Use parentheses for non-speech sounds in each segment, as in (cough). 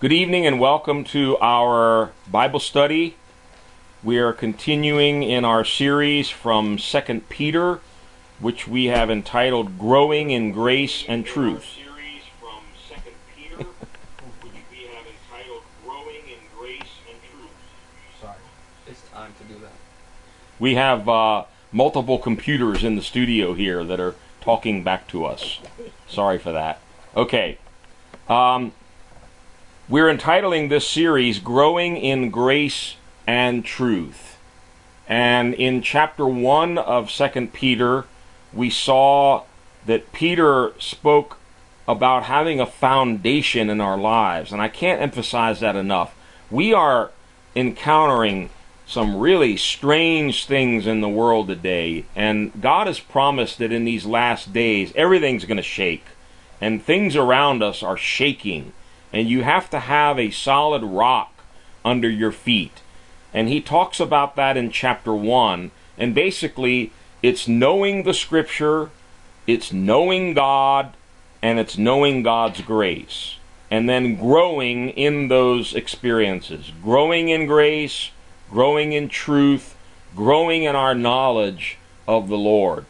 Good evening and welcome to our Bible study. We are continuing in our series from 2 Peter, which we have entitled Growing in Grace and Truth. Sorry. It's time to do that. We have uh, multiple computers in the studio here that are talking back to us. Sorry for that. Okay. Um, we're entitling this series Growing in Grace and Truth. And in chapter 1 of 2 Peter, we saw that Peter spoke about having a foundation in our lives. And I can't emphasize that enough. We are encountering some really strange things in the world today. And God has promised that in these last days, everything's going to shake. And things around us are shaking. And you have to have a solid rock under your feet. And he talks about that in chapter 1. And basically, it's knowing the scripture, it's knowing God, and it's knowing God's grace. And then growing in those experiences. Growing in grace, growing in truth, growing in our knowledge of the Lord.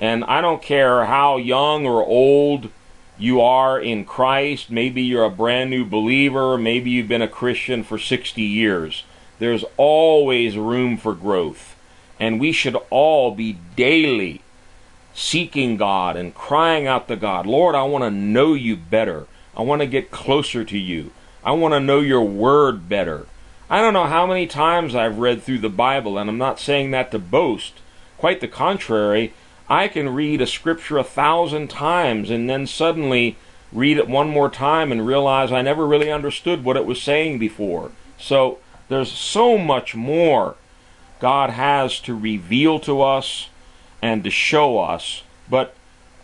And I don't care how young or old you are in Christ, maybe you're a brand new believer, maybe you've been a Christian for 60 years. There's always room for growth. And we should all be daily seeking God and crying out to God, Lord, I want to know you better. I want to get closer to you. I want to know your word better. I don't know how many times I've read through the Bible, and I'm not saying that to boast. Quite the contrary. I can read a scripture a thousand times and then suddenly read it one more time and realize I never really understood what it was saying before. So there's so much more God has to reveal to us and to show us. But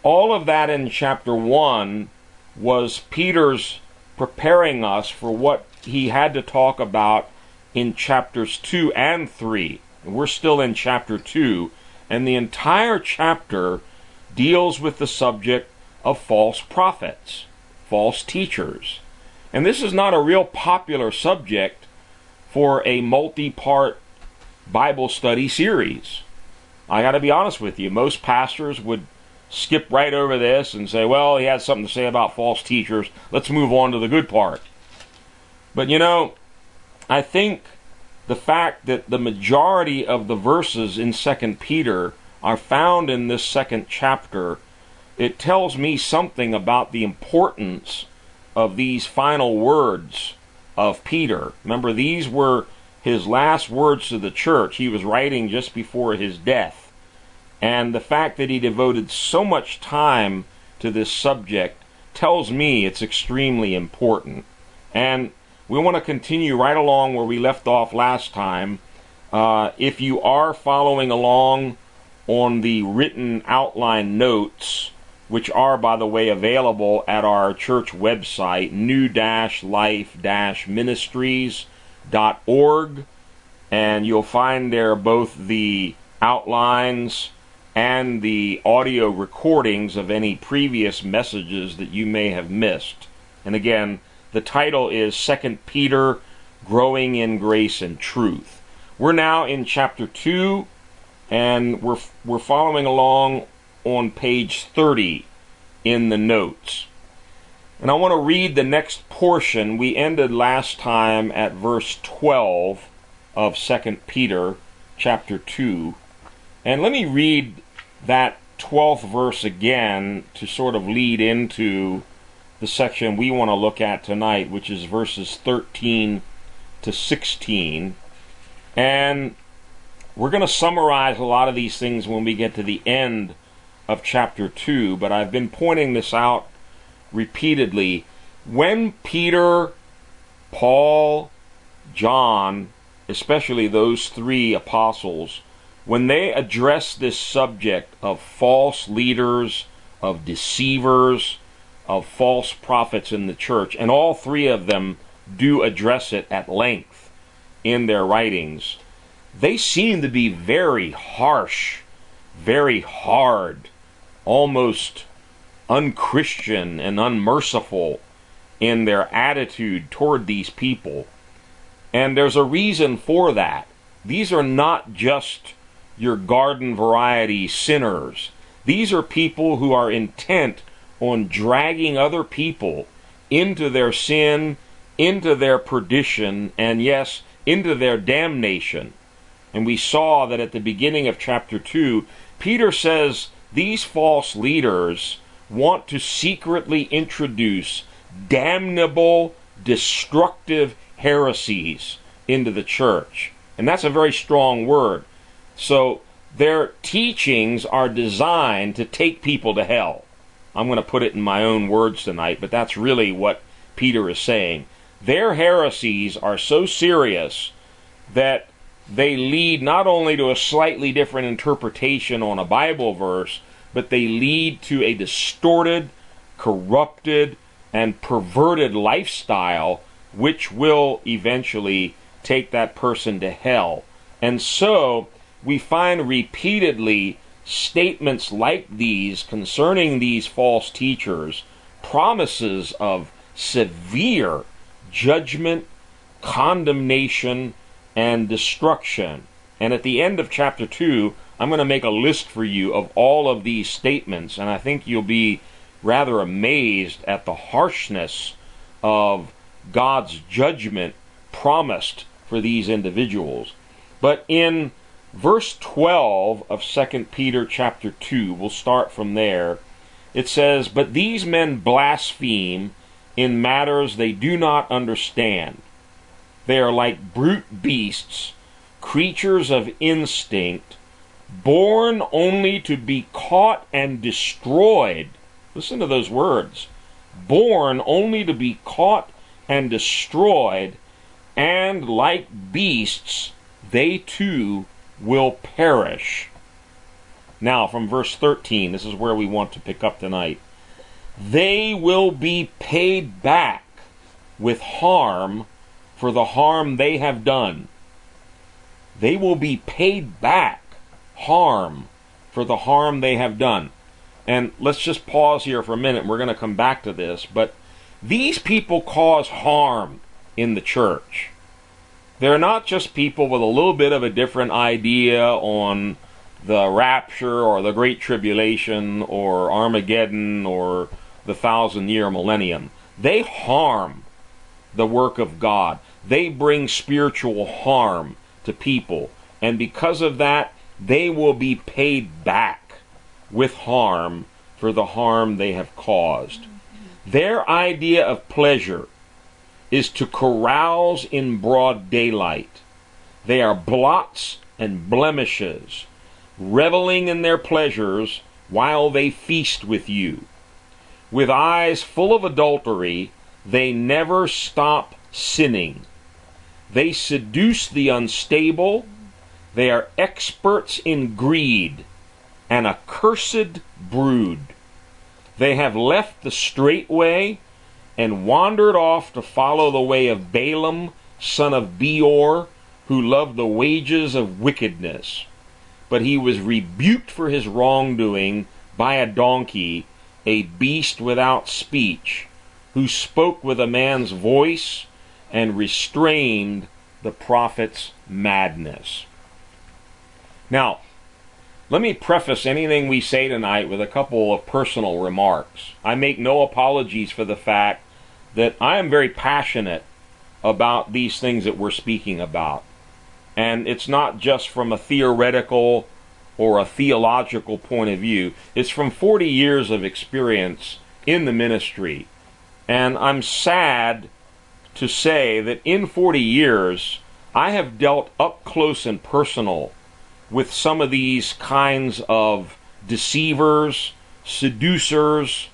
all of that in chapter 1 was Peter's preparing us for what he had to talk about in chapters 2 and 3. We're still in chapter 2, and the entire chapter deals with the subject of false prophets, false teachers. And this is not a real popular subject for a multi part Bible study series. I got to be honest with you, most pastors would skip right over this and say, well, he had something to say about false teachers. Let's move on to the good part. But you know, I think the fact that the majority of the verses in 2 Peter are found in this second chapter, it tells me something about the importance of these final words of Peter. Remember, these were his last words to the church. He was writing just before his death. And the fact that he devoted so much time to this subject tells me it's extremely important. And we want to continue right along where we left off last time. Uh, if you are following along on the written outline notes, which are, by the way, available at our church website, new-life-ministries.org, and you'll find there both the outlines and the audio recordings of any previous messages that you may have missed. And again, the title is Second Peter Growing in Grace and Truth. We're now in chapter 2 and we're we're following along on page 30 in the notes. And I want to read the next portion. We ended last time at verse 12 of 2 Peter chapter 2. And let me read that 12th verse again to sort of lead into the section we want to look at tonight, which is verses 13 to 16. And we're going to summarize a lot of these things when we get to the end of chapter 2, but I've been pointing this out repeatedly. When Peter, Paul, John, especially those three apostles, when they address this subject of false leaders, of deceivers, of false prophets in the church, and all three of them do address it at length in their writings. They seem to be very harsh, very hard, almost unchristian and unmerciful in their attitude toward these people. And there's a reason for that. These are not just your garden variety sinners. These are people who are intent on dragging other people into their sin, into their perdition, and yes, into their damnation. And we saw that at the beginning of chapter 2, Peter says these false leaders want to secretly introduce damnable, destructive heresies into the church. And that's a very strong word. So their teachings are designed to take people to hell. I'm going to put it in my own words tonight, but that's really what Peter is saying. Their heresies are so serious that they lead not only to a slightly different interpretation on a Bible verse, but they lead to a distorted, corrupted, and perverted lifestyle which will eventually take that person to hell. And so we find repeatedly statements like these concerning these false teachers, promises of severe judgment, condemnation, and destruction. And at the end of chapter 2, I'm going to make a list for you of all of these statements, and I think you'll be rather amazed at the harshness of God's judgment promised for these individuals. But in verse 12 of 2 Peter chapter 2, we'll start from there. It says, But these men blaspheme in matters they do not understand. They are like brute beasts, creatures of instinct, born only to be caught and destroyed. Listen to those words. Born only to be caught and destroyed, and like beasts, they too will perish. Now, from verse 13, this is where we want to pick up tonight. They will be paid back with harm for the harm they have done. They will be paid back harm for the harm they have done. And let's just pause here for a minute. We're going to come back to this. But these people cause harm in the church. They're not just people with a little bit of a different idea on the rapture or the Great Tribulation or Armageddon or the thousand year millennium. They harm the work of God. They bring spiritual harm to people. And because of that, they will be paid back with harm for the harm they have caused. Their idea of pleasure is to carouse in broad daylight. They are blots and blemishes, reveling in their pleasures while they feast with you. With eyes full of adultery, they never stop sinning. They seduce the unstable. They are experts in greed, an accursed brood. They have left the straight way and wandered off to follow the way of Balaam, son of Beor, who loved the wages of wickedness. But he was rebuked for his wrongdoing by a donkey, a beast without speech, who spoke with a man's voice and restrained the prophet's madness. Now, let me preface anything we say tonight with a couple of personal remarks. I make no apologies for the fact that I am very passionate about these things that we're speaking about. And it's not just from a theoretical or a theological point of view, it's from 40 years of experience in the ministry. And I'm sad to say that in 40 years, I have dealt up close and personal with some of these kinds of deceivers, seducers,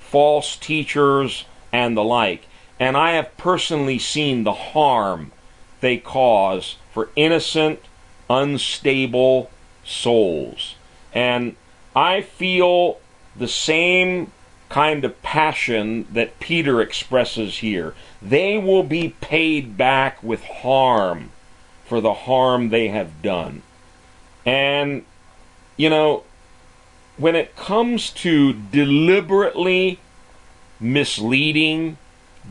false teachers, and the like. And I have personally seen the harm they cause for innocent, unstable souls. And I feel the same kind of passion that Peter expresses here. They will be paid back with harm for the harm they have done. And, you know, when it comes to deliberately misleading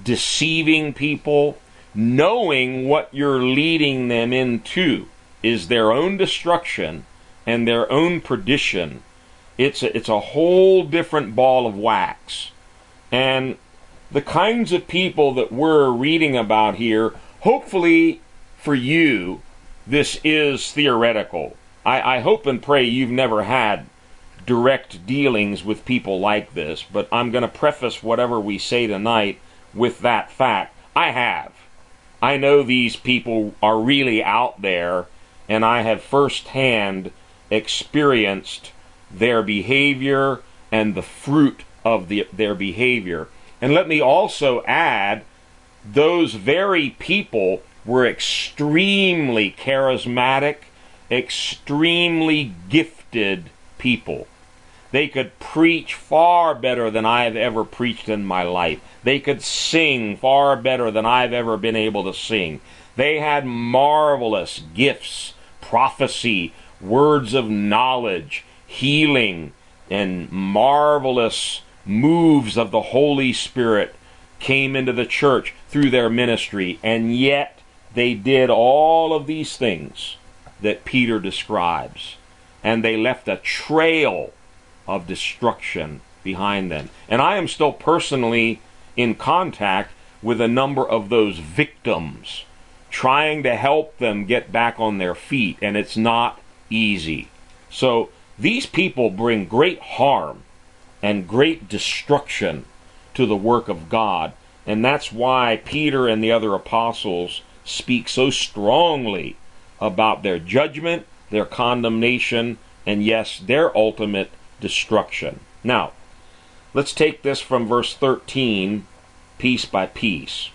deceiving people, knowing what you're leading them into is their own destruction and their own perdition. It's a, it's a whole different ball of wax. And the kinds of people that we're reading about here, hopefully for you, this is theoretical. I, I hope and pray you've never had direct dealings with people like this, but I'm going to preface whatever we say tonight with that fact. I have. I know these people are really out there, and I have firsthand experienced their behavior and the fruit of the, their behavior. And let me also add, those very people were extremely charismatic, extremely gifted people. They could preach far better than I have ever preached in my life. They could sing far better than I've ever been able to sing. They had marvelous gifts, prophecy, words of knowledge, healing, and marvelous moves of the Holy Spirit came into the church through their ministry. And yet they did all of these things that Peter describes. And they left a trail of destruction behind them. And I am still personally in contact with a number of those victims, trying to help them get back on their feet, and it's not easy. So these people bring great harm and great destruction to the work of God, and that's why Peter and the other apostles speak so strongly about their judgment, their condemnation, and yes, their ultimate destruction. Now, let's take this from verse 13, piece by piece.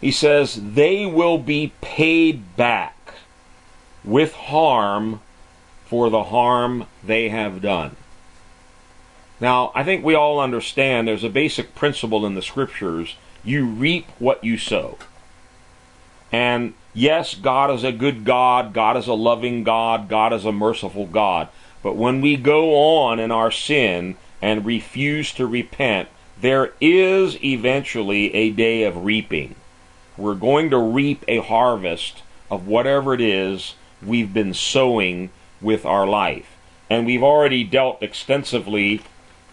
He says, They will be paid back with harm for the harm they have done. Now, I think we all understand there's a basic principle in the scriptures you reap what you sow. And yes, God is a good God, God is a loving God, God is a merciful God. But when we go on in our sin and refuse to repent, there is eventually a day of reaping. We're going to reap a harvest of whatever it is we've been sowing with our life. And we've already dealt extensively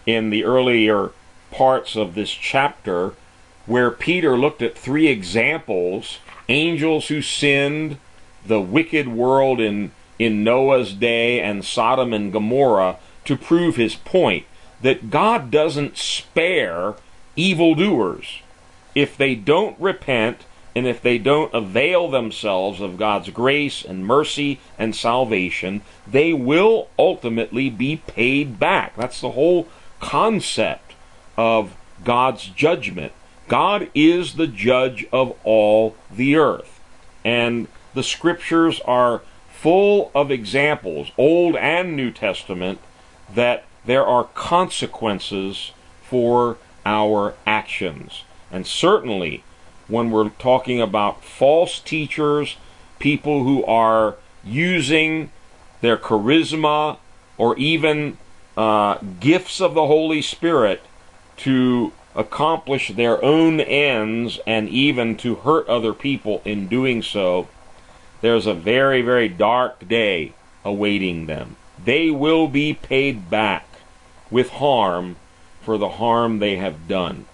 in the earlier parts of this chapter where Peter looked at three examples angels who sinned, the wicked world in in Noah's day and Sodom and Gomorrah to prove his point that God doesn't spare evildoers. If they don't repent and if they don't avail themselves of God's grace and mercy and salvation, they will ultimately be paid back. That's the whole concept of God's judgment. God is the judge of all the earth. And the scriptures are full of examples, Old and New Testament, that there are consequences for our actions. And certainly, when we're talking about false teachers, people who are using their charisma or even uh, gifts of the Holy Spirit to accomplish their own ends and even to hurt other people in doing so, there's a very, very dark day awaiting them. They will be paid back with harm for the harm they have done.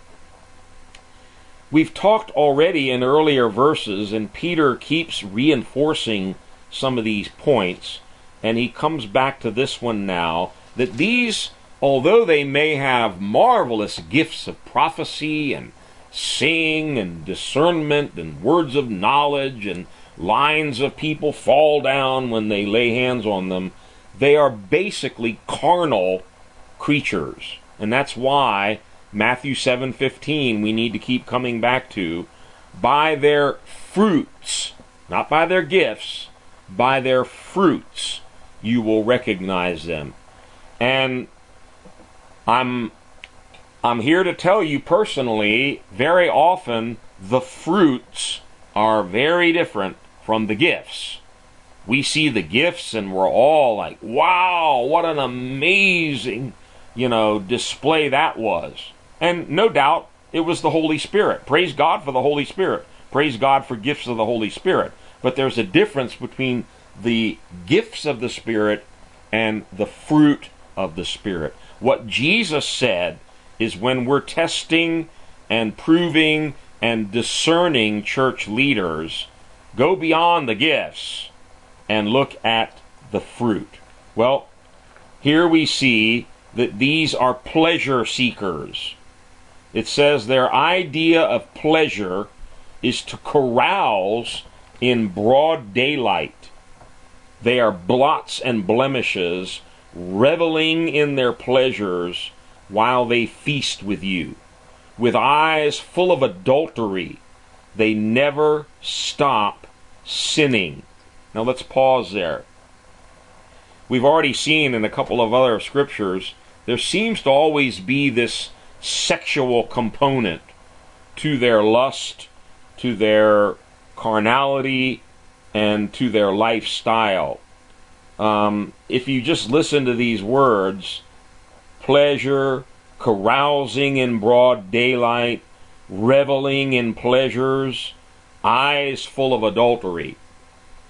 We've talked already in earlier verses, and Peter keeps reinforcing some of these points, and he comes back to this one now that these, although they may have marvelous gifts of prophecy and seeing and discernment and words of knowledge and lines of people fall down when they lay hands on them. They are basically carnal creatures. And that's why Matthew 7:15 we need to keep coming back to by their fruits, not by their gifts, by their fruits you will recognize them. And I'm I'm here to tell you personally, very often the fruits are very different from the gifts. We see the gifts and we're all like, wow, what an amazing, you know, display that was. And no doubt it was the Holy Spirit. Praise God for the Holy Spirit. Praise God for gifts of the Holy Spirit. But there's a difference between the gifts of the Spirit and the fruit of the Spirit. What Jesus said is when we're testing and proving and discerning church leaders, go beyond the gifts and look at the fruit. Well, here we see that these are pleasure seekers. It says their idea of pleasure is to carouse in broad daylight. They are blots and blemishes, reveling in their pleasures while they feast with you. With eyes full of adultery, they never stop sinning. Now let's pause there. We've already seen in a couple of other scriptures, there seems to always be this sexual component to their lust, to their carnality, and to their lifestyle. Um, if you just listen to these words, pleasure, carousing in broad daylight, reveling in pleasures, eyes full of adultery.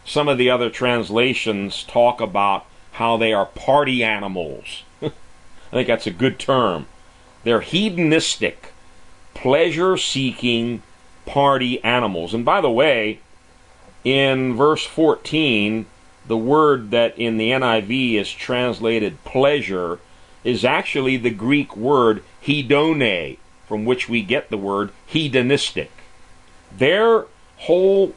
Some of the other translations talk about how they are party animals. (laughs) I think that's a good term. They're hedonistic, pleasure seeking party animals. And by the way, in verse 14, the word that in the NIV is translated pleasure is actually the Greek word hedone, from which we get the word hedonistic. Their whole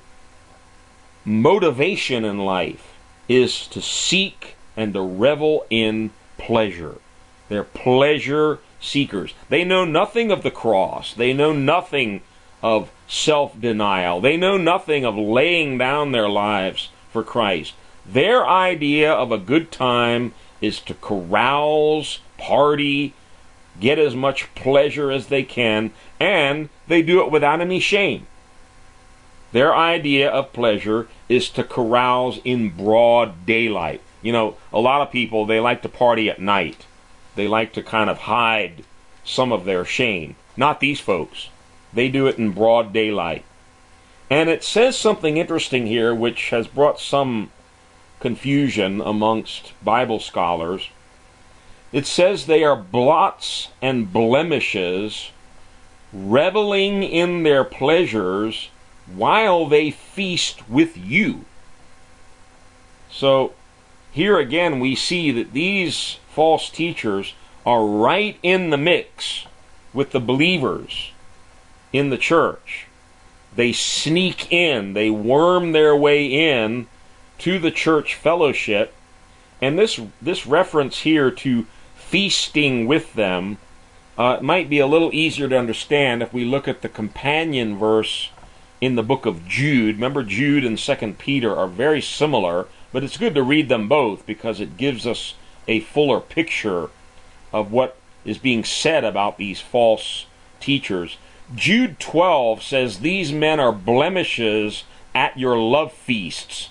motivation in life is to seek and to revel in pleasure. They're pleasure seekers. They know nothing of the cross. They know nothing of self denial. They know nothing of laying down their lives for Christ. Their idea of a good time is to carouse, party, get as much pleasure as they can, and they do it without any shame. Their idea of pleasure is to carouse in broad daylight. You know, a lot of people, they like to party at night. They like to kind of hide some of their shame. Not these folks. They do it in broad daylight. And it says something interesting here which has brought some confusion amongst Bible scholars. It says they are blots and blemishes, reveling in their pleasures while they feast with you. So here again we see that these false teachers are right in the mix with the believers in the church. They sneak in, they worm their way in to the church fellowship. And this this reference here to feasting with them uh, might be a little easier to understand if we look at the companion verse in the book of Jude. Remember, Jude and Second Peter are very similar, but it's good to read them both because it gives us a fuller picture of what is being said about these false teachers. Jude 12 says, These men are blemishes at your love feasts,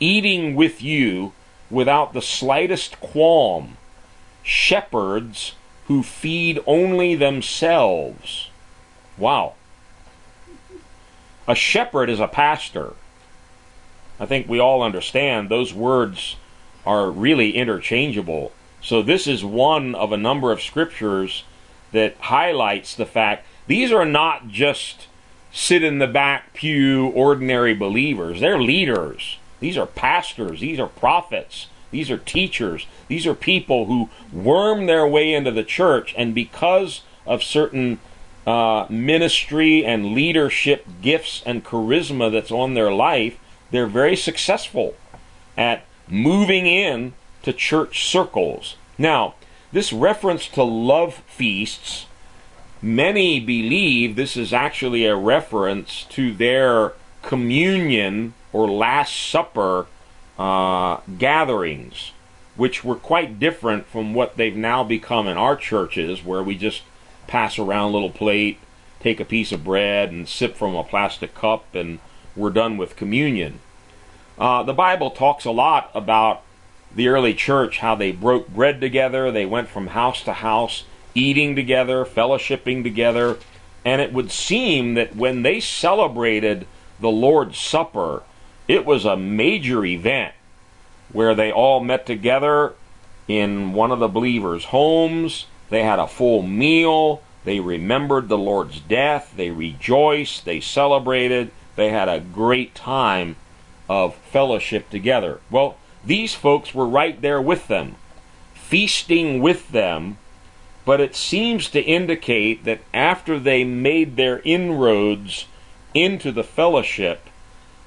eating with you without the slightest qualm, shepherds who feed only themselves. Wow. A shepherd is a pastor. I think we all understand those words are really interchangeable. So this is one of a number of scriptures that highlights the fact these are not just sit in the back pew ordinary believers. They're leaders. These are pastors. These are prophets. These are teachers. These are people who worm their way into the church, and because of certain uh, ministry and leadership gifts and charisma that's on their life, they're very successful at moving in to church circles. Now, this reference to love feasts, many believe this is actually a reference to their communion or Last Supper uh, gatherings, which were quite different from what they've now become in our churches, where we just pass around a little plate, take a piece of bread, and sip from a plastic cup, and we're done with communion. Uh, the Bible talks a lot about the early church, how they broke bread together, they went from house to house, eating together, fellowshipping together. And it would seem that when they celebrated the Lord's Supper, it was a major event where they all met together in one of the believers' homes. They had a full meal. They remembered the Lord's death. They rejoiced. They celebrated. They had a great time of fellowship together. Well, these folks were right there with them, feasting with them, but it seems to indicate that after they made their inroads into the fellowship,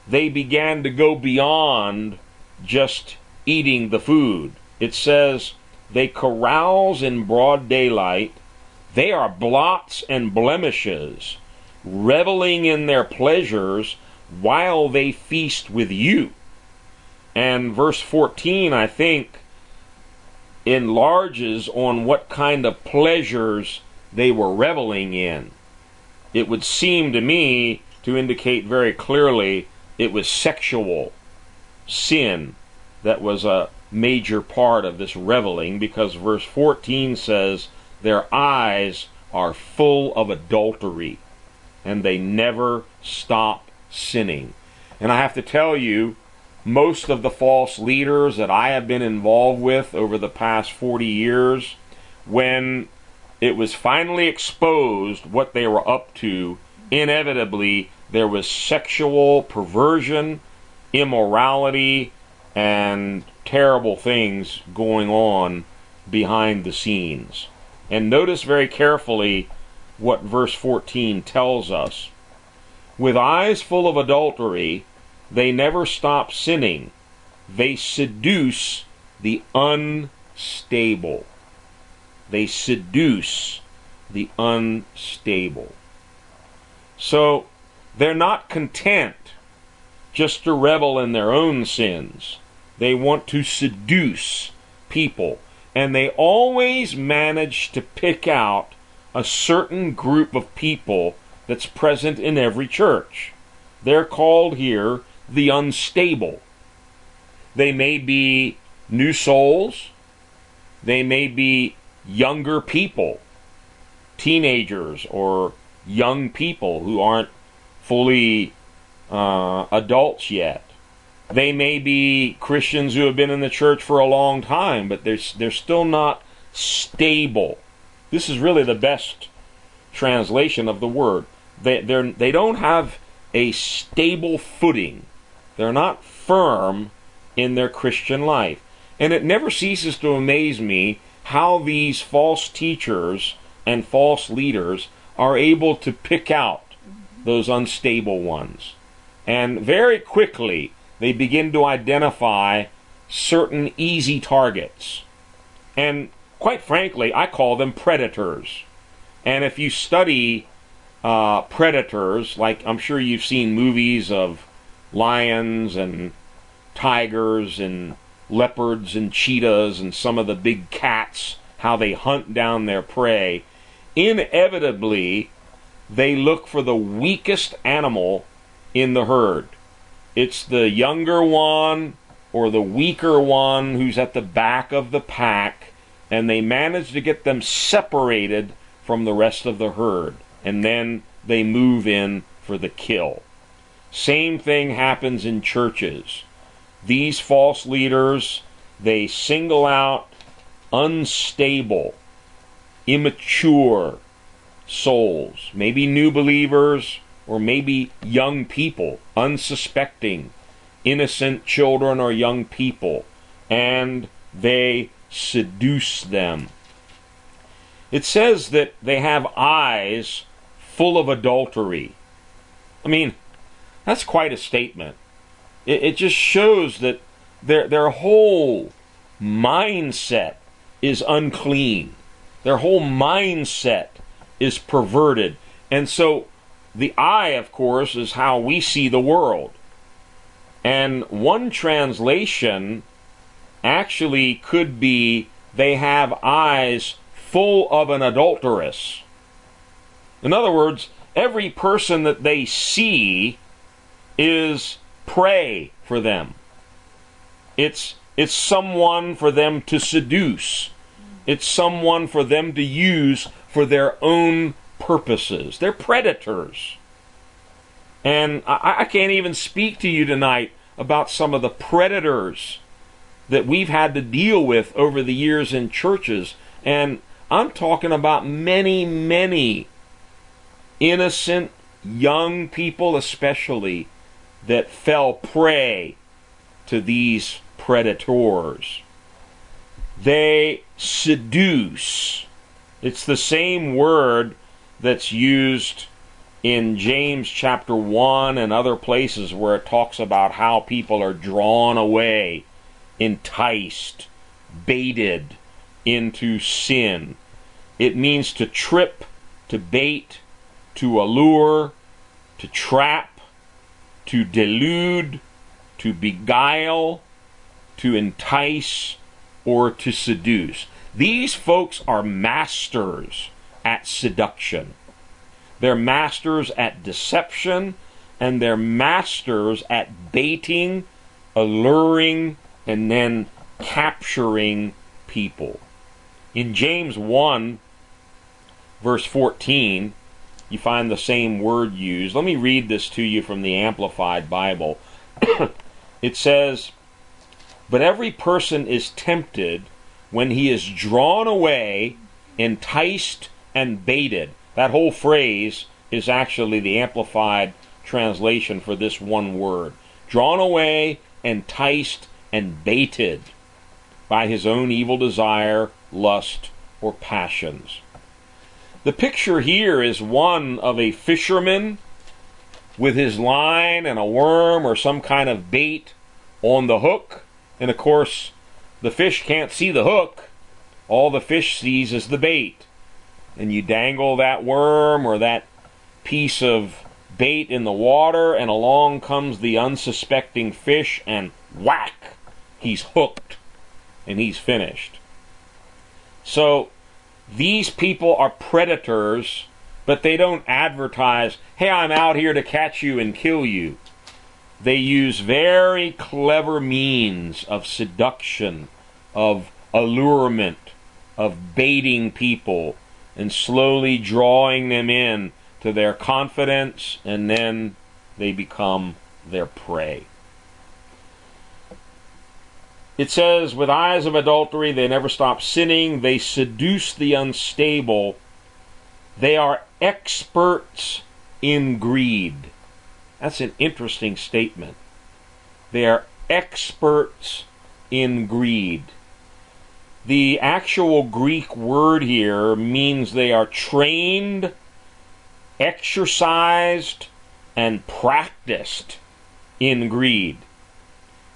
they began to go beyond just eating the food. It says they carouse in broad daylight. They are blots and blemishes, reveling in their pleasures while they feast with you. And verse 14, I think, enlarges on what kind of pleasures they were reveling in. It would seem to me to indicate very clearly it was sexual sin that was a major part of this reveling because verse 14 says, Their eyes are full of adultery and they never stop sinning. And I have to tell you, most of the false leaders that I have been involved with over the past 40 years, when it was finally exposed what they were up to, inevitably there was sexual perversion, immorality, and terrible things going on behind the scenes. And notice very carefully what verse 14 tells us. With eyes full of adultery, they never stop sinning. They seduce the unstable. They seduce the unstable. So they're not content just to revel in their own sins. They want to seduce people. And they always manage to pick out a certain group of people that's present in every church. They're called here the unstable. They may be new souls, they may be younger people, teenagers, or young people who aren't fully uh, adults yet. They may be Christians who have been in the church for a long time, but they're, they're still not stable. This is really the best translation of the word. They, they're, they don't have a stable footing. They're not firm in their Christian life. And it never ceases to amaze me how these false teachers and false leaders are able to pick out those unstable ones. And very quickly, they begin to identify certain easy targets. And quite frankly, I call them predators. And if you study uh, predators, like I'm sure you've seen movies of lions and tigers and leopards and cheetahs and some of the big cats, how they hunt down their prey, inevitably they look for the weakest animal in the herd. It's the younger one or the weaker one who's at the back of the pack, and they manage to get them separated from the rest of the herd, and then they move in for the kill. Same thing happens in churches. These false leaders, they single out unstable, immature souls, maybe new believers, or maybe young people, unsuspecting, innocent children or young people, and they seduce them. It says that they have eyes full of adultery. I mean, that's quite a statement. It, it just shows that their, their whole mindset is unclean. Their whole mindset is perverted. And so the eye, of course, is how we see the world. And one translation actually could be they have eyes full of an adulteress. In other words, every person that they see is prey for them. It's it's someone for them to seduce. It's someone for them to use for their own purposes. They're predators. And I, I can't even speak to you tonight about some of the predators that we've had to deal with over the years in churches. And I'm talking about many, many innocent young people, especially, that fell prey to these predators. They seduce. It's the same word that's used in James chapter 1 and other places where it talks about how people are drawn away, enticed, baited into sin. It means to trip, to bait, to allure, to trap, to delude, to beguile, to entice, or to seduce. These folks are masters at seduction. They're masters at deception, and they're masters at baiting, alluring, and then capturing people. In James 1, verse 14, you find the same word used. Let me read this to you from the Amplified Bible. (coughs) it says, But every person is tempted when he is drawn away, enticed, and baited. That whole phrase is actually the Amplified translation for this one word. Drawn away, enticed, and baited by his own evil desire, lust, or passions. The picture here is one of a fisherman with his line and a worm or some kind of bait on the hook. And of course, the fish can't see the hook. All the fish sees is the bait. And you dangle that worm or that piece of bait in the water, and along comes the unsuspecting fish, and whack! He's hooked and he's finished. So these people are predators, but they don't advertise, hey, I'm out here to catch you and kill you. They use very clever means of seduction, of allurement, of baiting people, and slowly drawing them in to their confidence, and then they become their prey. It says, with eyes of adultery, they never stop sinning. They seduce the unstable. They are experts in greed. That's an interesting statement. They are experts in greed. The actual Greek word here means they are trained, exercised, and practiced in greed.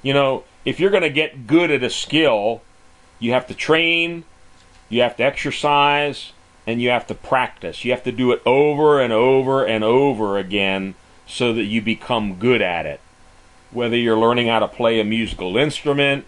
You know, if you're going to get good at a skill, you have to train, you have to exercise, and you have to practice. You have to do it over and over and over again so that you become good at it. Whether you're learning how to play a musical instrument,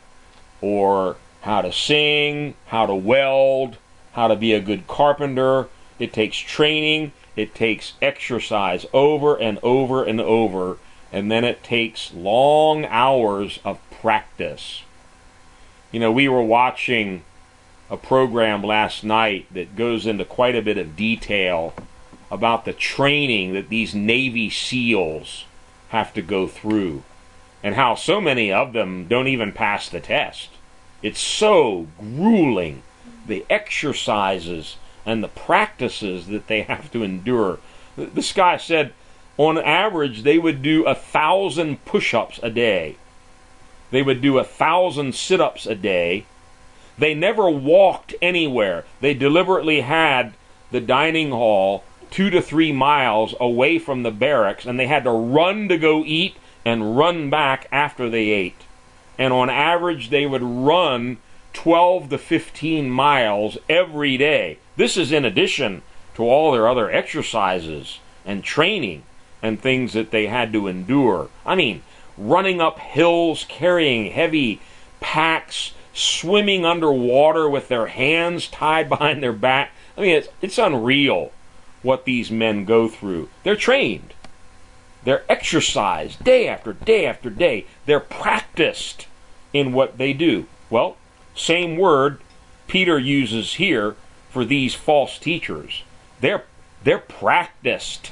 or how to sing, how to weld, how to be a good carpenter, it takes training, it takes exercise over and over and over, and then it takes long hours of practice. You know, we were watching a program last night that goes into quite a bit of detail about the training that these Navy SEALs have to go through and how so many of them don't even pass the test. It's so grueling, the exercises and the practices that they have to endure. This guy said on average they would do a thousand push ups a day. They would do a thousand sit ups a day. They never walked anywhere. They deliberately had the dining hall two to three miles away from the barracks, and they had to run to go eat and run back after they ate. And on average, they would run 12 to 15 miles every day. This is in addition to all their other exercises and training and things that they had to endure. I mean, running up hills carrying heavy packs, swimming underwater with their hands tied (laughs) behind their back. I mean, it's, it's unreal what these men go through. They're trained, they're exercised day after day after day, they're practiced in what they do. Well, same word Peter uses here for these false teachers. They're they're practiced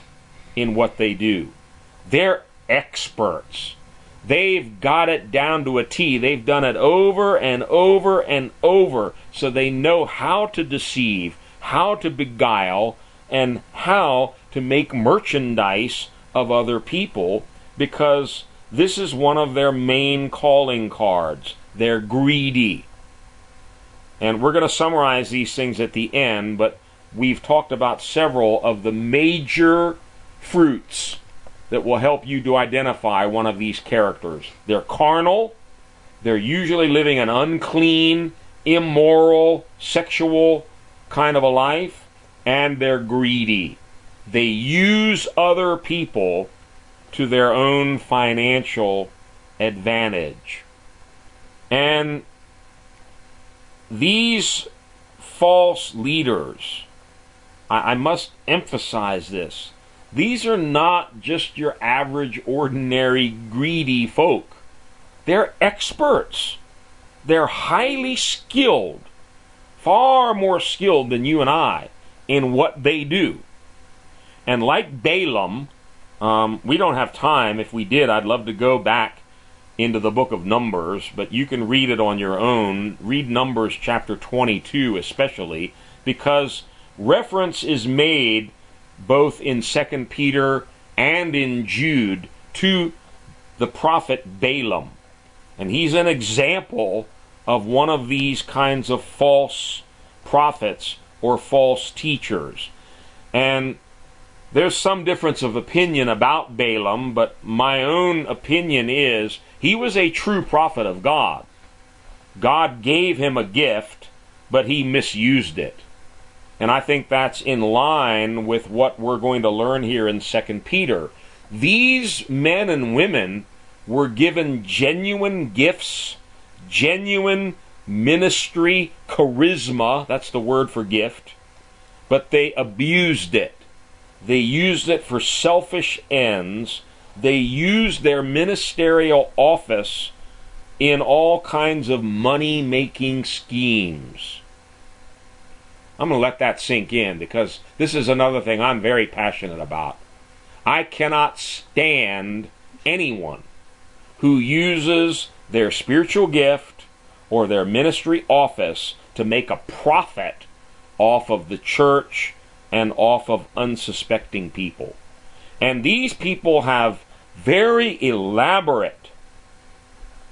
in what they do. They're experts. They've got it down to a T. They've done it over and over and over. So they know how to deceive, how to beguile, and how to make merchandise of other people because this is one of their main calling cards. They're greedy. And we're going to summarize these things at the end, but we've talked about several of the major fruits that will help you to identify one of these characters. They're carnal, they're usually living an unclean, immoral, sexual kind of a life, and they're greedy. They use other people to their own financial advantage. And these false leaders, I, I, must emphasize this, these are not just your average, ordinary, greedy folk. They're experts. They're highly skilled, far more skilled than you and I in what they do. And like Balaam, um, we don't have time. If we did, I'd love to go back into the book of Numbers, but you can read it on your own. Read Numbers chapter 22, especially, because reference is made both in 2 Peter and in Jude to the prophet Balaam. And he's an example of one of these kinds of false prophets or false teachers. And there's some difference of opinion about Balaam, but my own opinion is he was a true prophet of God. God gave him a gift, but he misused it. And I think that's in line with what we're going to learn here in 2 Peter. These men and women were given genuine gifts, genuine ministry, charisma, that's the word for gift, but they abused it. They used it for selfish ends. They used their ministerial office in all kinds of money making schemes. I'm going to let that sink in because this is another thing I'm very passionate about. I cannot stand anyone who uses their spiritual gift or their ministry office to make a profit off of the church and off of unsuspecting people. And these people have very elaborate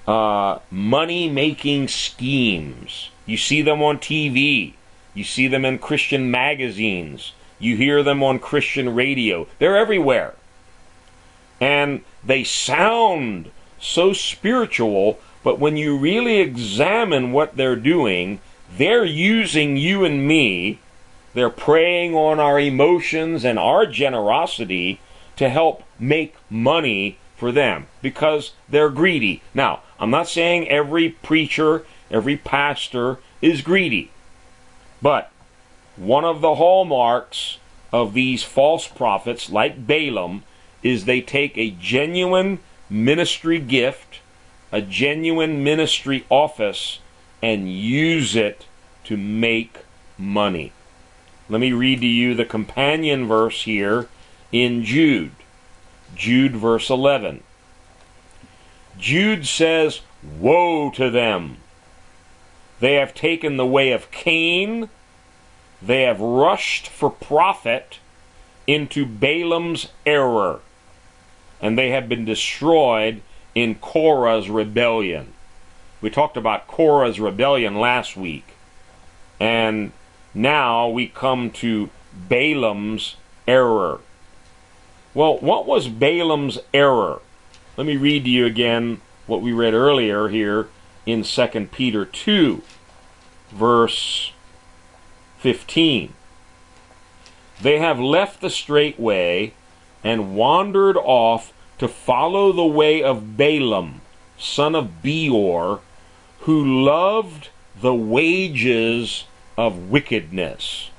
uh, money making schemes. You see them on TV, you see them in Christian magazines, you hear them on Christian radio. They're everywhere. And they sound so spiritual, but when you really examine what they're doing, they're using you and me they're preying on our emotions and our generosity to help make money for them because they're greedy. Now, I'm not saying every preacher, every pastor is greedy, but one of the hallmarks of these false prophets, like Balaam, is they take a genuine ministry gift, a genuine ministry office, and use it to make money. Let me read to you the companion verse here in Jude. Jude, verse 11. Jude says, Woe to them! They have taken the way of Cain, they have rushed for profit into Balaam's error, and they have been destroyed in Korah's rebellion. We talked about Korah's rebellion last week, and now we come to Balaam's error. Well, what was Balaam's error? Let me read to you again what we read earlier here in 2 Peter 2, verse 15. They have left the straight way and wandered off to follow the way of Balaam, son of Beor, who loved the wages of wickedness.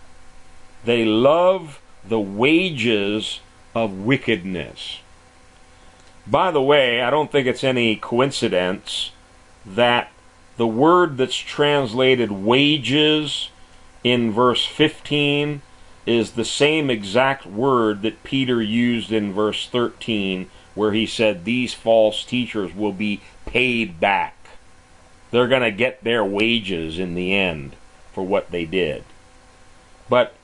They love the wages of wickedness. By the way, I don't think it's any coincidence that the word that's translated wages in verse 15 is the same exact word that Peter used in verse 13, where he said, These false teachers will be paid back. They're going to get their wages in the end for what they did. But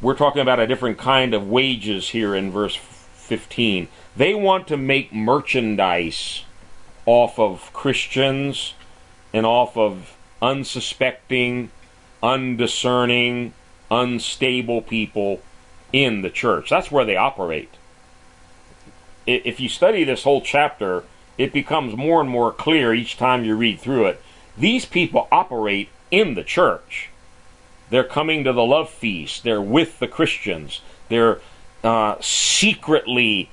we're talking about a different kind of wages here in verse 15. They want to make merchandise off of Christians and off of unsuspecting, undiscerning, unstable people in the church. That's where they operate. If you study this whole chapter, it becomes more and more clear each time you read through it. These people operate in the church. They're coming to the love feast. They're with the Christians. They're uh, secretly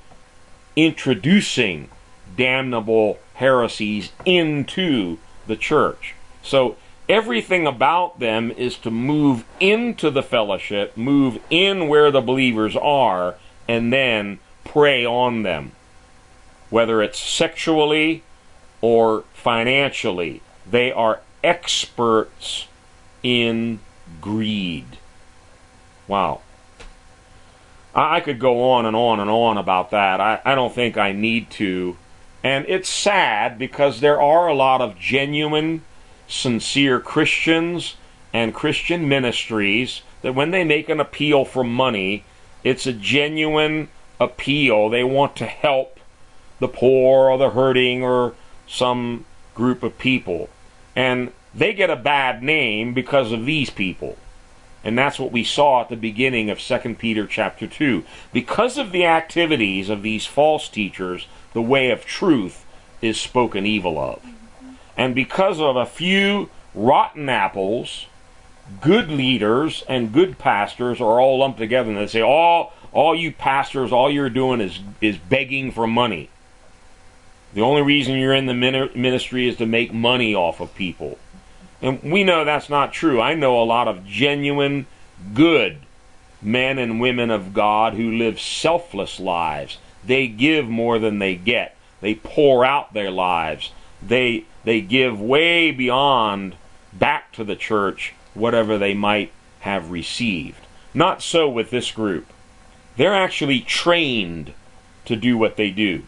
introducing damnable heresies into the church. So everything about them is to move into the fellowship, move in where the believers are, and then prey on them. Whether it's sexually or financially, they are experts in greed. Wow. I could go on and on and on about that. I, I don't think I need to. And it's sad because there are a lot of genuine, sincere Christians and Christian ministries that when they make an appeal for money, it's a genuine appeal. They want to help the poor or the hurting or some group of people. And they get a bad name because of these people. And that's what we saw at the beginning of 2 Peter chapter 2. Because of the activities of these false teachers, the way of truth is spoken evil of. And because of a few rotten apples, good leaders and good pastors are all lumped together and they say, all, all you pastors, all you're doing is, is begging for money. The only reason you're in the ministry is to make money off of people. And we know that's not true. I know a lot of genuine, good men and women of God who live selfless lives. They give more than they get. They pour out their lives. They they give way beyond back to the church whatever they might have received. Not so with this group. They're actually trained to do what they do.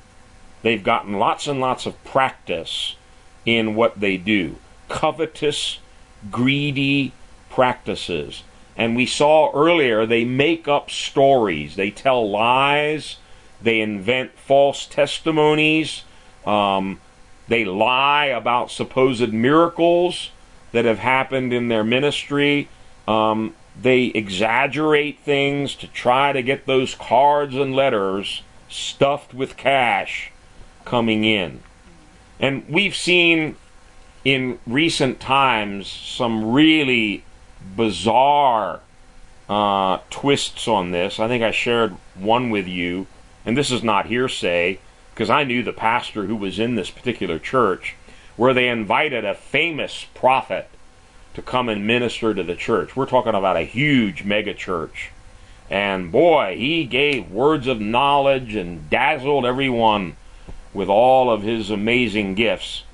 They've gotten lots and lots of practice in what they do. Covetous, greedy practices. And we saw earlier they make up stories, they tell lies, they invent false testimonies, um, they lie about supposed miracles that have happened in their ministry. Um, they exaggerate things to try to get those cards and letters stuffed with cash coming in. And we've seen in recent times some really bizarre uh, twists on this. I think I shared one with you, and this is not hearsay because I knew the pastor who was in this particular church, where they invited a famous prophet to come and minister to the church. We're talking about a huge mega church. And boy, he gave words of knowledge and dazzled everyone with all of his amazing gifts.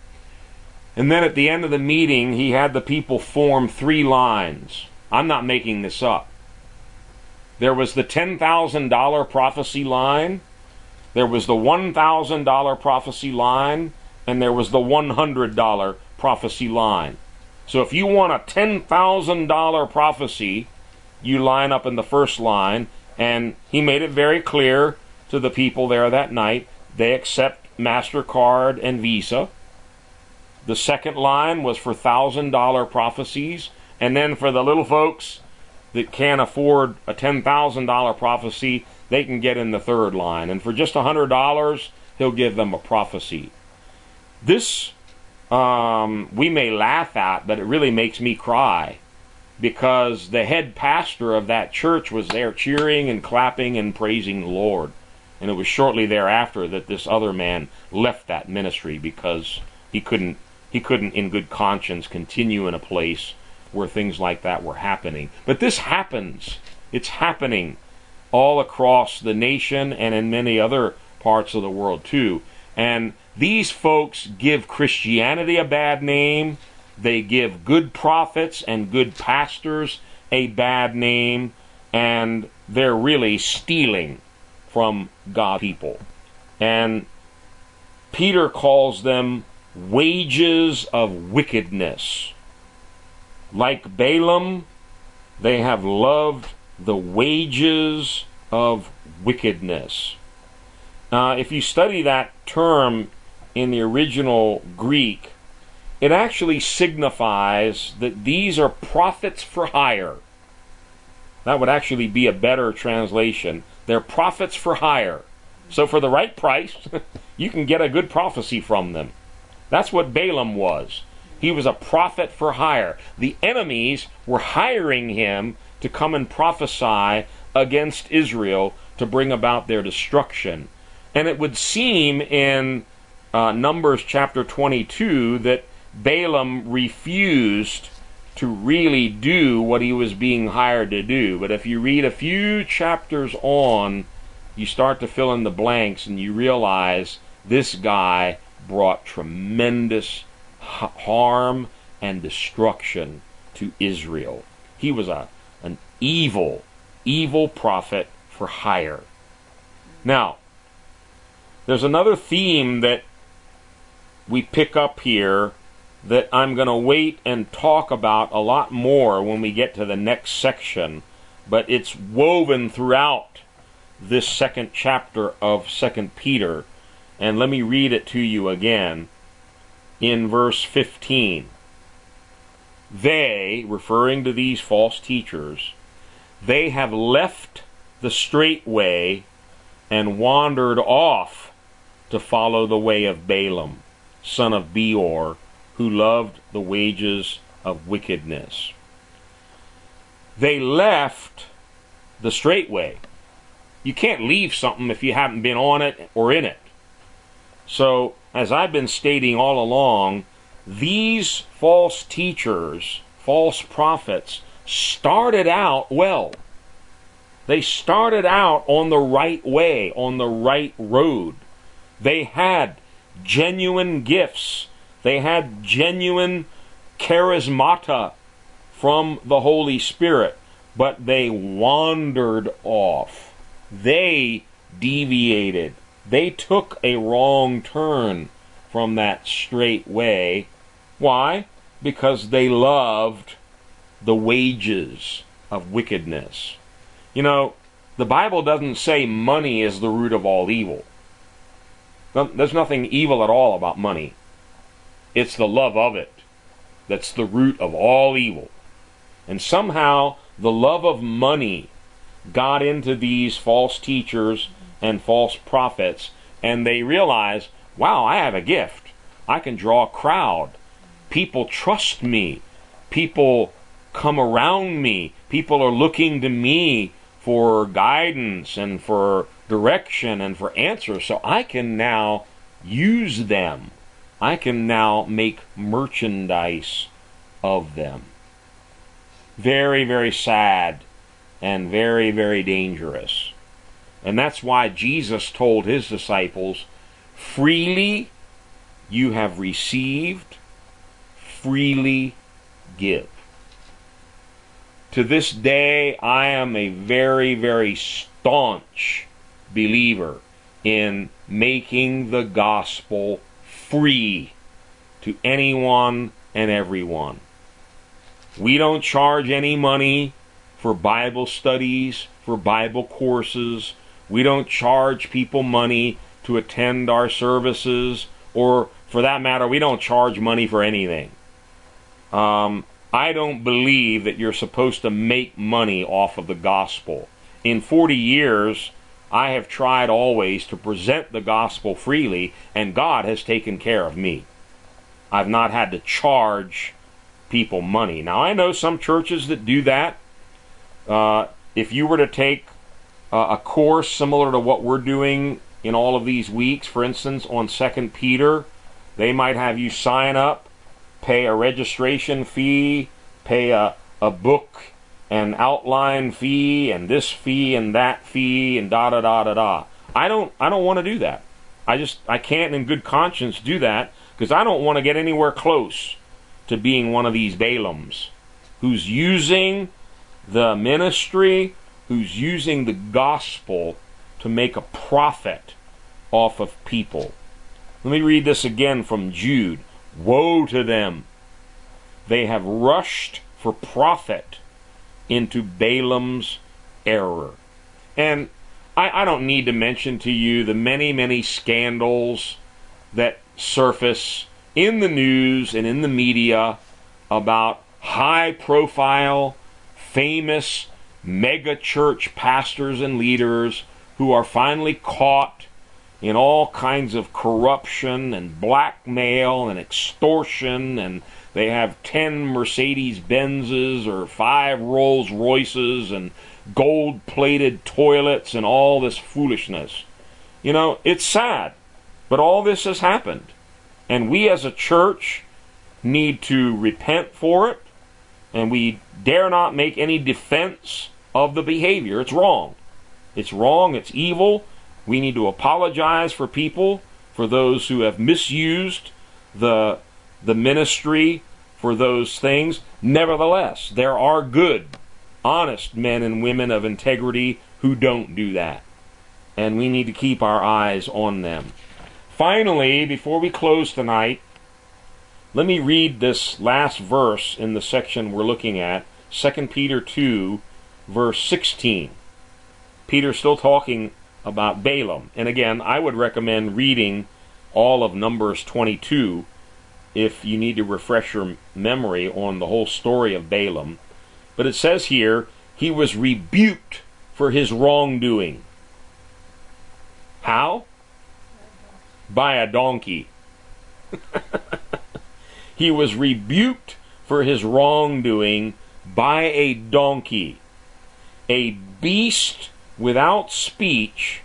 And then at the end of the meeting, he had the people form three lines. I'm not making this up. There was the $10,000 prophecy line, there was the $1,000 prophecy line, and there was the $100 prophecy line. So if you want a $10,000 prophecy, you line up in the first line, and he made it very clear to the people there that night they accept MasterCard and Visa. The second line was for $1,000 prophecies. And then for the little folks that can't afford a $10,000 prophecy, they can get in the third line. And for just $100, he'll give them a prophecy. This um, we may laugh at, but it really makes me cry because the head pastor of that church was there cheering and clapping and praising the Lord. And it was shortly thereafter that this other man left that ministry because he couldn't he couldn't, in good conscience, continue in a place where things like that were happening. But this happens. It's happening all across the nation and in many other parts of the world, too. And these folks give Christianity a bad name. They give good prophets and good pastors a bad name, and they're really stealing from God people. And Peter calls them wages of wickedness. Like Balaam, they have loved the wages of wickedness. Uh, if you study that term in the original Greek, it actually signifies that these are prophets for hire. That would actually be a better translation. They're prophets for hire. So, for the right price, (laughs) you can get a good prophecy from them. That's what Balaam was. He was a prophet for hire. The enemies were hiring him to come and prophesy against Israel to bring about their destruction. And it would seem in uh, Numbers chapter 22 that Balaam refused to really do what he was being hired to do. But if you read a few chapters on, you start to fill in the blanks and you realize this guy brought tremendous harm and destruction to Israel. He was a, an evil, evil prophet for hire. Now, there's another theme that we pick up here that I'm going to wait and talk about a lot more when we get to the next section, but it's woven throughout this second chapter of Second Peter. And let me read it to you again in verse 15. They, referring to these false teachers, they have left the straight way and wandered off to follow the way of Balaam, son of Beor, who loved the wages of wickedness. They left the straight way. You can't leave something if you haven't been on it or in it. So, as I've been stating all along, these false teachers, false prophets, started out well. They started out on the right way, on the right road. They had genuine gifts. They had genuine charismata from the Holy Spirit, but they wandered off. They deviated. They took a wrong turn from that straight way. Why? Because they loved the wages of wickedness. You know, the Bible doesn't say money is the root of all evil. There's nothing evil at all about money. It's the love of it that's the root of all evil. And somehow the love of money got into these false teachers and false prophets, and they realize, wow, I have a gift. I can draw a crowd. People trust me. People come around me. People are looking to me for guidance and for direction and for answers. So I can now use them. I can now make merchandise of them. Very, very sad and very, very dangerous. And that's why Jesus told his disciples, freely you have received, freely give. To this day, I am a very, very staunch believer in making the gospel free to anyone and everyone. We don't charge any money for Bible studies, for Bible courses. We don't charge people money to attend our services, or for that matter, we don't charge money for anything. Um, I don't believe that you're supposed to make money off of the gospel. In 40 years, I have tried always to present the gospel freely, and God has taken care of me. I've not had to charge people money. Now, I know some churches that do that. Uh, if you were to take uh, a course similar to what we're doing in all of these weeks, for instance, on Second Peter, they might have you sign up pay a registration fee, pay a, a book and outline fee and this fee and that fee and da da da da da. I don't I don't want to do that. I just I can't in good conscience do that because I don't want to get anywhere close to being one of these Balaams who's using the ministry who's using the gospel to make a profit off of people. Let me read this again from Jude. Woe to them! They have rushed for profit into Balaam's error. And I, I don't need to mention to you the many, many scandals that surface in the news and in the media about high profile, famous mega church pastors and leaders who are finally caught in all kinds of corruption and blackmail and extortion and they have 10 Mercedes Benzes or 5 Rolls Royces and gold plated toilets and all this foolishness. You know, it's sad, but all this has happened. And we as a church need to repent for it, and we dare not make any defense of the behavior. It's wrong. It's wrong, it's evil. We need to apologize for people, for those who have misused the, the ministry for those things. Nevertheless, there are good, honest men and women of integrity who don't do that. And we need to keep our eyes on them. Finally, before we close tonight, let me read this last verse in the section we're looking at, 2 Peter 2, verse 16. Peter's still talking about Balaam. And again, I would recommend reading all of Numbers 22 if you need to refresh your memory on the whole story of Balaam. But it says here, he was rebuked for his wrongdoing. How? by a donkey. (laughs) he was rebuked for his wrongdoing by a donkey, a beast without speech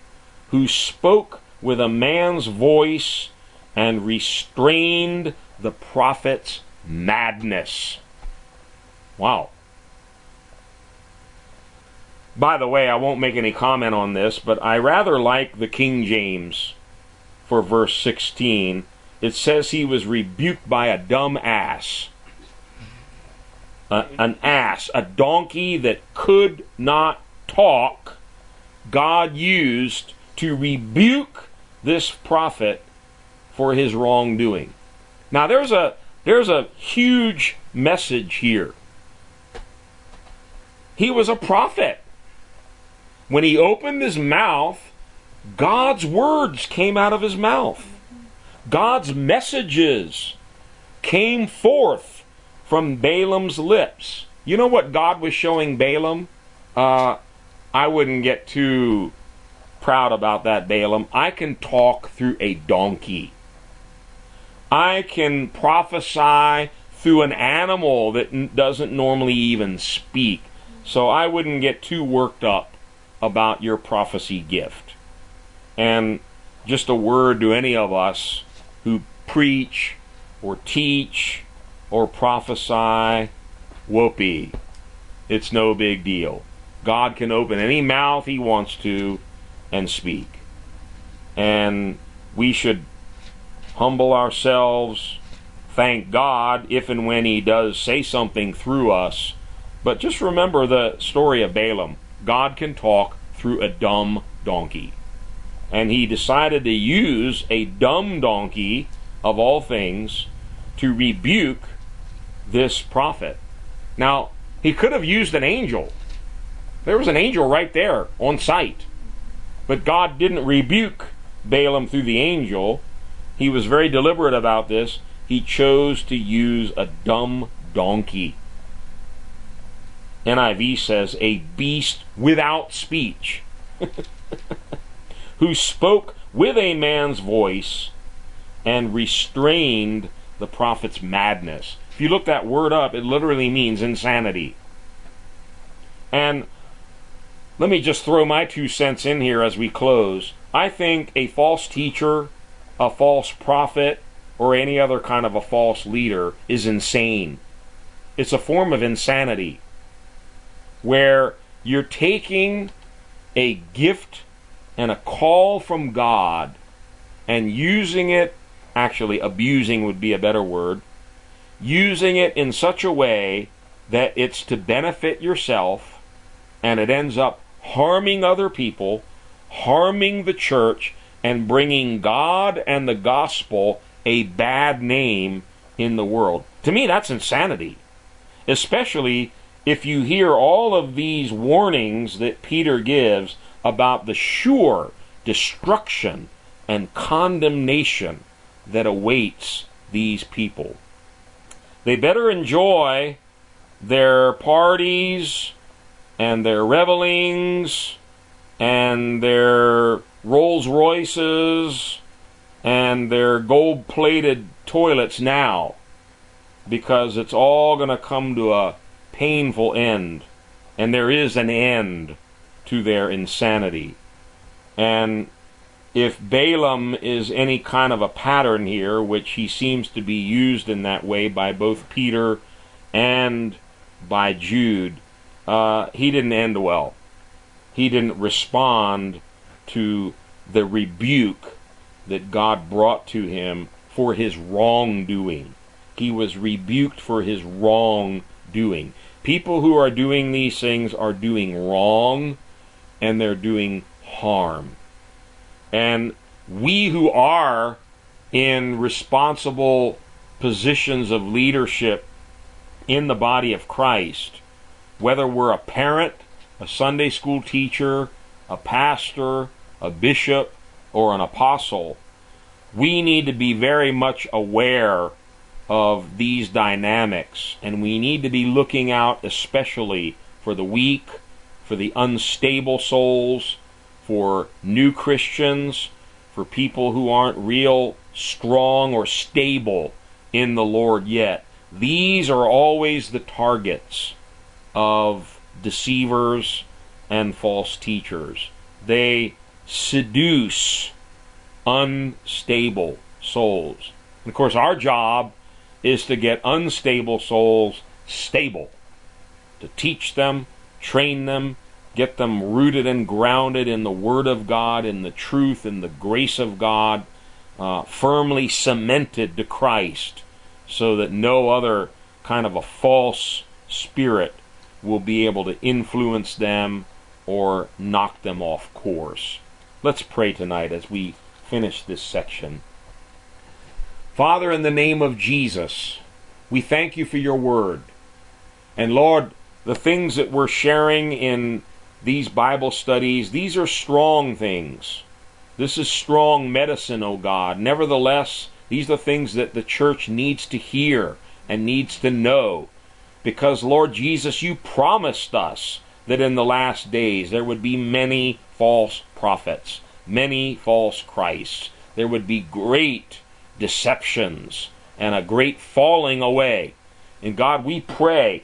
who spoke with a man's voice and restrained the prophet's madness. Wow. By the way, I won't make any comment on this, but I rather like the King James for verse 16, it says he was rebuked by a dumb ass. An ass, a donkey that could not talk, God used to rebuke this prophet for his wrongdoing. Now there's a there's a huge message here. He was a prophet. When he opened his mouth, God's words came out of his mouth. God's messages came forth from Balaam's lips. You know what God was showing Balaam? Uh, I wouldn't get too proud about that, Balaam. I can talk through a donkey. I can prophesy through an animal that n- doesn't normally even speak. So I wouldn't get too worked up about your prophecy gift. And just a word to any of us who preach or teach or prophesy, whoopee. It's no big deal. God can open any mouth he wants to and speak. And we should humble ourselves, thank God if and when he does say something through us. But just remember the story of Balaam. God can talk through a dumb donkey and he decided to use a dumb donkey of all things to rebuke this prophet. Now, he could have used an angel. There was an angel right there on site. But God didn't rebuke Balaam through the angel. He was very deliberate about this. He chose to use a dumb donkey. NIV says, a beast without speech. (laughs) who spoke with a man's voice and restrained the prophet's madness. If you look that word up, it literally means insanity. And let me just throw my two cents in here as we close. I think a false teacher, a false prophet, or any other kind of a false leader is insane. It's a form of insanity where you're taking a gift and a call from God and using it, actually, abusing would be a better word, using it in such a way that it's to benefit yourself and it ends up harming other people, harming the church, and bringing God and the gospel a bad name in the world. To me, that's insanity. Especially if you hear all of these warnings that Peter gives about the sure destruction and condemnation that awaits these people. They better enjoy their parties and their revelings and their Rolls Royces and their gold plated toilets now because it's all going to come to a painful end. And there is an end to their insanity. And if Balaam is any kind of a pattern here, which he seems to be used in that way by both Peter and by Jude, uh, he didn't end well. He didn't respond to the rebuke that God brought to him for his wrongdoing. He was rebuked for his wrongdoing. People who are doing these things are doing wrong and they're doing harm. And we who are in responsible positions of leadership in the body of Christ, whether we're a parent, a Sunday school teacher, a pastor, a bishop, or an apostle, we need to be very much aware of these dynamics, and we need to be looking out especially for the weak, for the unstable souls, for new Christians, for people who aren't real strong or stable in the Lord yet. These are always the targets of deceivers and false teachers. They seduce unstable souls. And of course, our job is to get unstable souls stable, to teach them, train them, get them rooted and grounded in the Word of God, in the truth, in the grace of God, uh, firmly cemented to Christ, so that no other kind of a false spirit will be able to influence them or knock them off course. Let's pray tonight as we finish this section. Father, in the name of Jesus, we thank you for your word. And Lord, the things that we're sharing in these Bible studies, these are strong things. This is strong medicine, O God. Nevertheless, these are things that the church needs to hear and needs to know. Because, Lord Jesus, you promised us that in the last days there would be many false prophets, many false Christs. There would be great deceptions and a great falling away. And God, we pray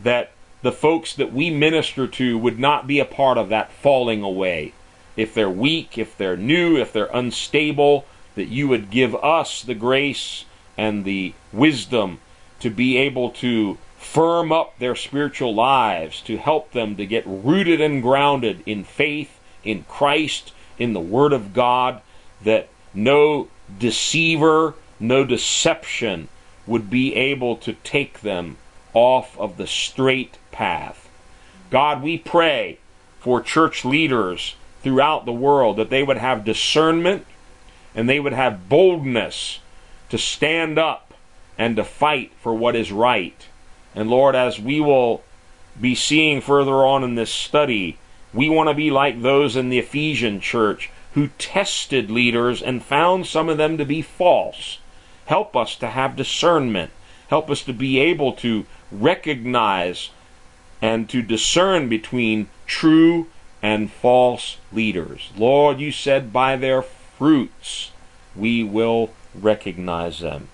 that the folks that we minister to would not be a part of that falling away. If they're weak, if they're new, if they're unstable, that you would give us the grace and the wisdom to be able to firm up their spiritual lives, to help them to get rooted and grounded in faith, in Christ, in the Word of God, that no deceiver, no deception would be able to take them off of the straight path. God, we pray for church leaders throughout the world that they would have discernment and they would have boldness to stand up and to fight for what is right. And Lord, as we will be seeing further on in this study, we want to be like those in the Ephesian church who tested leaders and found some of them to be false. Help us to have discernment. Help us to be able to recognize and to discern between true and false leaders. Lord, you said by their fruits we will recognize them.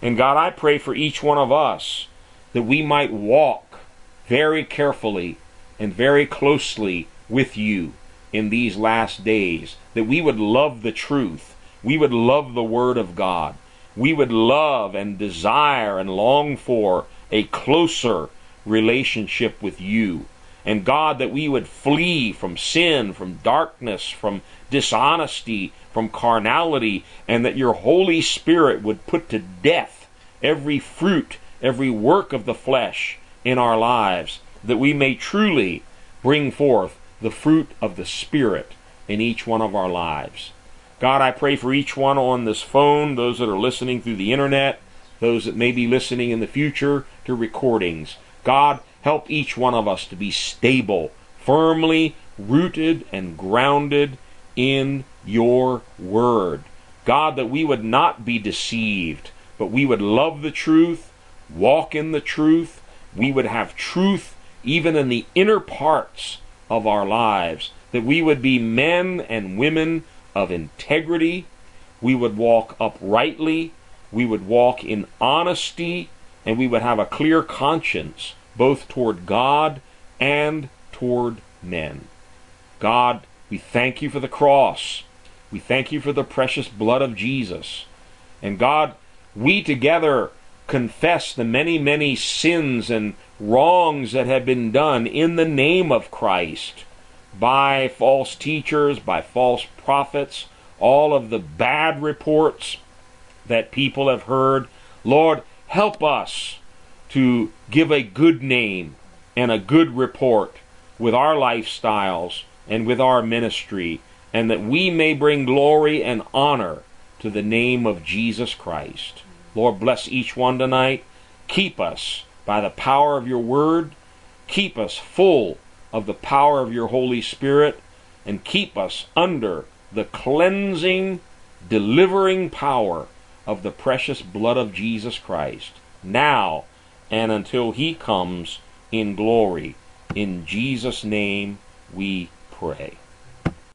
And God, I pray for each one of us that we might walk very carefully and very closely with you in these last days, that we would love the truth, we would love the Word of God, we would love and desire and long for a closer relationship with you. And God, that we would flee from sin, from darkness, from dishonesty, from carnality, and that your Holy Spirit would put to death every fruit, every work of the flesh in our lives, that we may truly bring forth the fruit of the Spirit in each one of our lives. God, I pray for each one on this phone, those that are listening through the internet, those that may be listening in the future to recordings. God, help each one of us to be stable, firmly rooted and grounded in your word. God, that we would not be deceived, but we would love the truth, walk in the truth, we would have truth even in the inner parts of our lives, that we would be men and women of integrity, we would walk uprightly, we would walk in honesty, and we would have a clear conscience both toward God and toward men. God, we thank you for the cross. We thank you for the precious blood of Jesus. And God, we together confess the many, many sins and wrongs that have been done in the name of Christ by false teachers, by false prophets, all of the bad reports that people have heard. Lord, help us to give a good name and a good report with our lifestyles and with our ministry, and that we may bring glory and honor to the name of Jesus Christ. Lord, bless each one tonight. Keep us by the power of your word. Keep us full of the power of your Holy Spirit, and keep us under the cleansing, delivering power of the precious blood of Jesus Christ, now and until he comes in glory. In Jesus' name we pray.